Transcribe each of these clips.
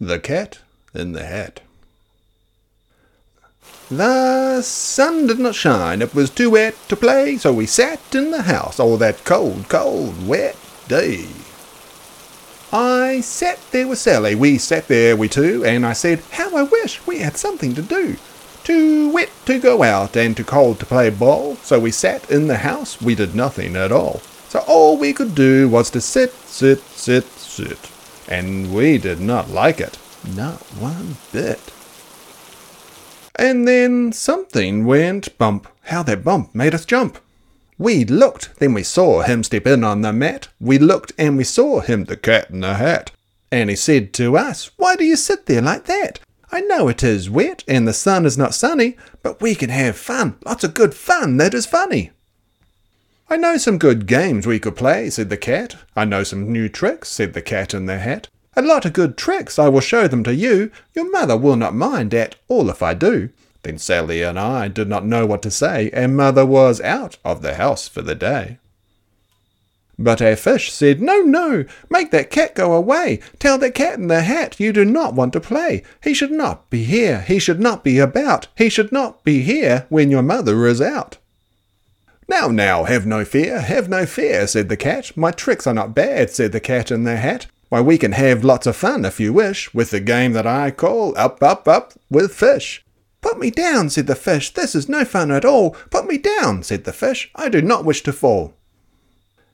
The Cat in the Hat. The sun did not shine, it was too wet to play, so we sat in the house all that cold, cold, wet day. I sat there with Sally, we sat there, we two, and I said, How I wish we had something to do. Too wet to go out and too cold to play ball, so we sat in the house, we did nothing at all. So all we could do was to sit, sit, sit, sit. And we did not like it, not one bit. And then something went bump. How that bump made us jump. We looked, then we saw him step in on the mat. We looked and we saw him, the cat in the hat. And he said to us, Why do you sit there like that? I know it is wet and the sun is not sunny, but we can have fun, lots of good fun that is funny. I know some good games we could play, said the cat. I know some new tricks, said the cat in the hat. A lot of good tricks, I will show them to you. Your mother will not mind at all if I do. Then Sally and I did not know what to say, and mother was out of the house for the day. But our fish said, No, no, make that cat go away. Tell the cat in the hat you do not want to play. He should not be here. He should not be about. He should not be here when your mother is out. Now, now, have no fear, have no fear, said the cat. My tricks are not bad, said the cat in the hat. Why, we can have lots of fun, if you wish, with the game that I call Up, Up, Up with Fish. Put me down, said the fish. This is no fun at all. Put me down, said the fish. I do not wish to fall.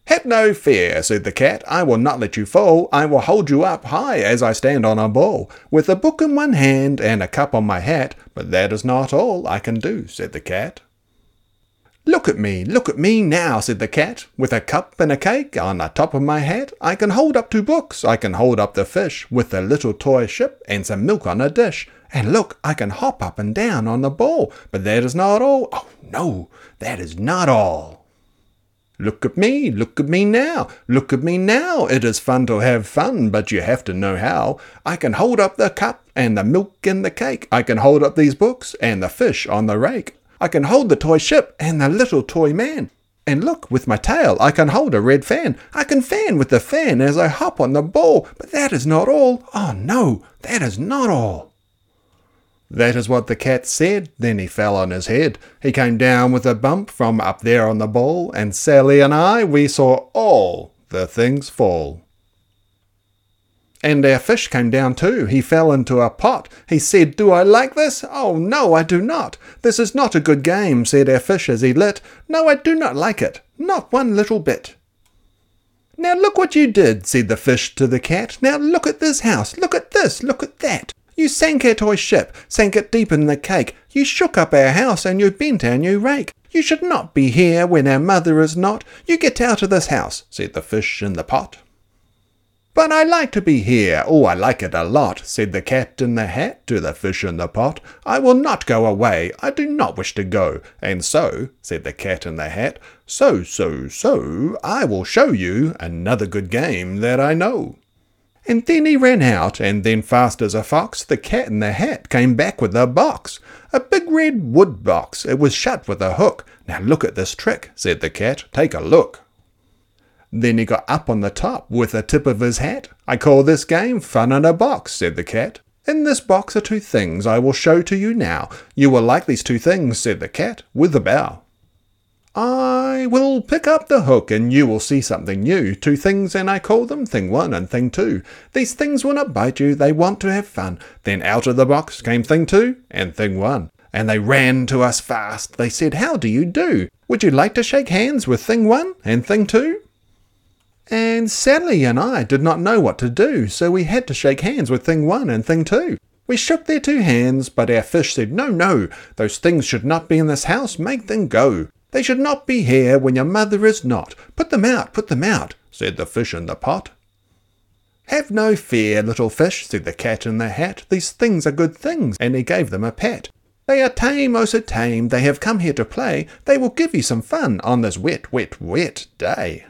Have no fear, said the cat. I will not let you fall. I will hold you up high as I stand on a ball, with a book in one hand and a cup on my hat. But that is not all I can do, said the cat. Look at me, look at me now, said the cat, with a cup and a cake on the top of my hat. I can hold up two books, I can hold up the fish, with a little toy ship and some milk on a dish. And look, I can hop up and down on the ball, but that is not all. Oh, no, that is not all. Look at me, look at me now, look at me now. It is fun to have fun, but you have to know how. I can hold up the cup and the milk and the cake. I can hold up these books and the fish on the rake. I can hold the toy ship and the little toy man. And look, with my tail, I can hold a red fan. I can fan with the fan as I hop on the ball. But that is not all. Oh no, that is not all. That is what the cat said. Then he fell on his head. He came down with a bump from up there on the ball, and Sally and I, we saw all the things fall. And our fish came down too. He fell into a pot. He said, Do I like this? Oh, no, I do not. This is not a good game, said our fish as he lit. No, I do not like it. Not one little bit. Now look what you did, said the fish to the cat. Now look at this house. Look at this. Look at that. You sank our toy ship, sank it deep in the cake. You shook up our house and you bent our new rake. You should not be here when our mother is not. You get out of this house, said the fish in the pot. But I like to be here, oh, I like it a lot, said the cat in the hat to the fish in the pot. I will not go away, I do not wish to go. And so, said the cat in the hat, so, so, so, I will show you another good game that I know. And then he ran out, and then fast as a fox, the cat in the hat came back with a box. A big red wood box, it was shut with a hook. Now look at this trick, said the cat, take a look. Then he got up on the top with the tip of his hat. I call this game Fun in a Box, said the cat. In this box are two things I will show to you now. You will like these two things, said the cat, with a bow. I will pick up the hook and you will see something new. Two things and I call them thing one and thing two. These things will not bite you, they want to have fun. Then out of the box came thing two and thing one. And they ran to us fast. They said, How do you do? Would you like to shake hands with thing one and thing two? And Sally and I did not know what to do, so we had to shake hands with Thing 1 and Thing 2. We shook their two hands, but our fish said, No, no, those things should not be in this house, make them go. They should not be here when your mother is not. Put them out, put them out, said the fish in the pot. Have no fear, little fish, said the cat in the hat. These things are good things, and he gave them a pat. They are tame, oh so tame, they have come here to play. They will give you some fun on this wet, wet, wet day.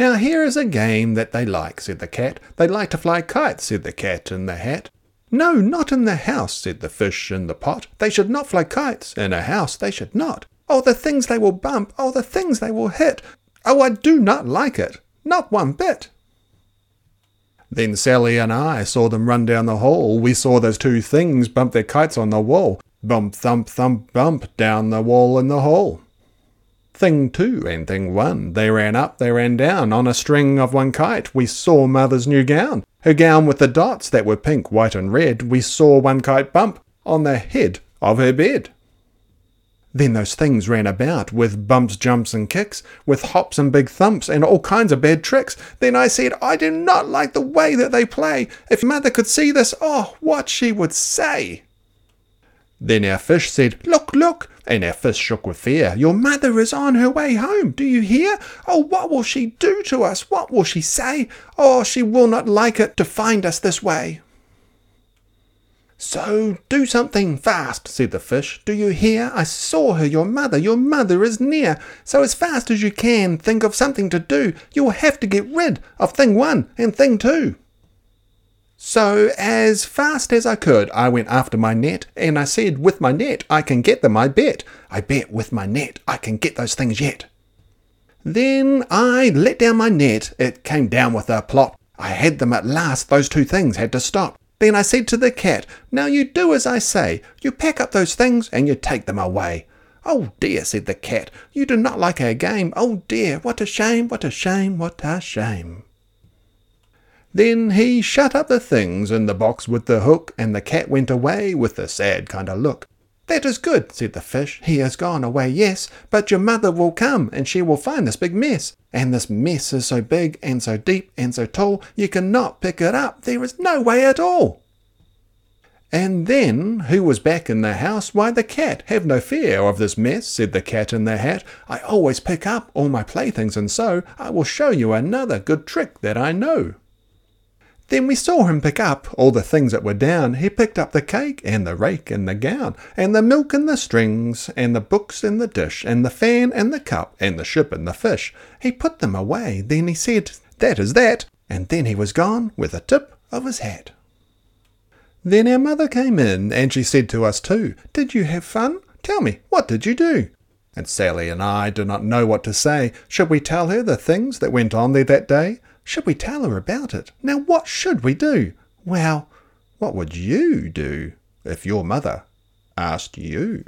Now here is a game that they like, said the cat. They like to fly kites, said the cat in the hat. No, not in the house, said the fish in the pot. They should not fly kites. In a house they should not. Oh, the things they will bump. Oh, the things they will hit. Oh, I do not like it. Not one bit. Then Sally and I saw them run down the hall. We saw those two things bump their kites on the wall. Bump, thump, thump, bump down the wall in the hall. Thing two and thing one, they ran up, they ran down on a string of one kite. We saw mother's new gown, her gown with the dots that were pink, white, and red. We saw one kite bump on the head of her bed. Then those things ran about with bumps, jumps, and kicks, with hops and big thumps, and all kinds of bad tricks. Then I said, I do not like the way that they play. If mother could see this, oh, what she would say. Then our fish said, Look, look, and our fish shook with fear. Your mother is on her way home. Do you hear? Oh, what will she do to us? What will she say? Oh, she will not like it to find us this way. So do something fast, said the fish. Do you hear? I saw her, your mother. Your mother is near. So as fast as you can, think of something to do. You will have to get rid of thing one and thing two. So as fast as I could, I went after my net, and I said, with my net, I can get them, I bet. I bet with my net, I can get those things yet. Then I let down my net. It came down with a plop. I had them at last. Those two things had to stop. Then I said to the cat, Now you do as I say. You pack up those things and you take them away. Oh dear, said the cat, you do not like our game. Oh dear, what a shame, what a shame, what a shame. Then he shut up the things in the box with the hook, and the cat went away with a sad kind of look. That is good, said the fish. He has gone away, yes, but your mother will come, and she will find this big mess. And this mess is so big and so deep and so tall, you cannot pick it up. There is no way at all. And then, who was back in the house? Why, the cat. Have no fear of this mess, said the cat in the hat. I always pick up all my playthings, and so I will show you another good trick that I know. Then we saw him pick up all the things that were down. He picked up the cake, and the rake, and the gown, and the milk, and the strings, and the books, and the dish, and the fan, and the cup, and the ship, and the fish. He put them away. Then he said, That is that. And then he was gone with a tip of his hat. Then our mother came in, and she said to us too, Did you have fun? Tell me, what did you do? And Sally and I do not know what to say. Should we tell her the things that went on there that day? Should we tell her about it? Now, what should we do? Well, what would you do if your mother asked you?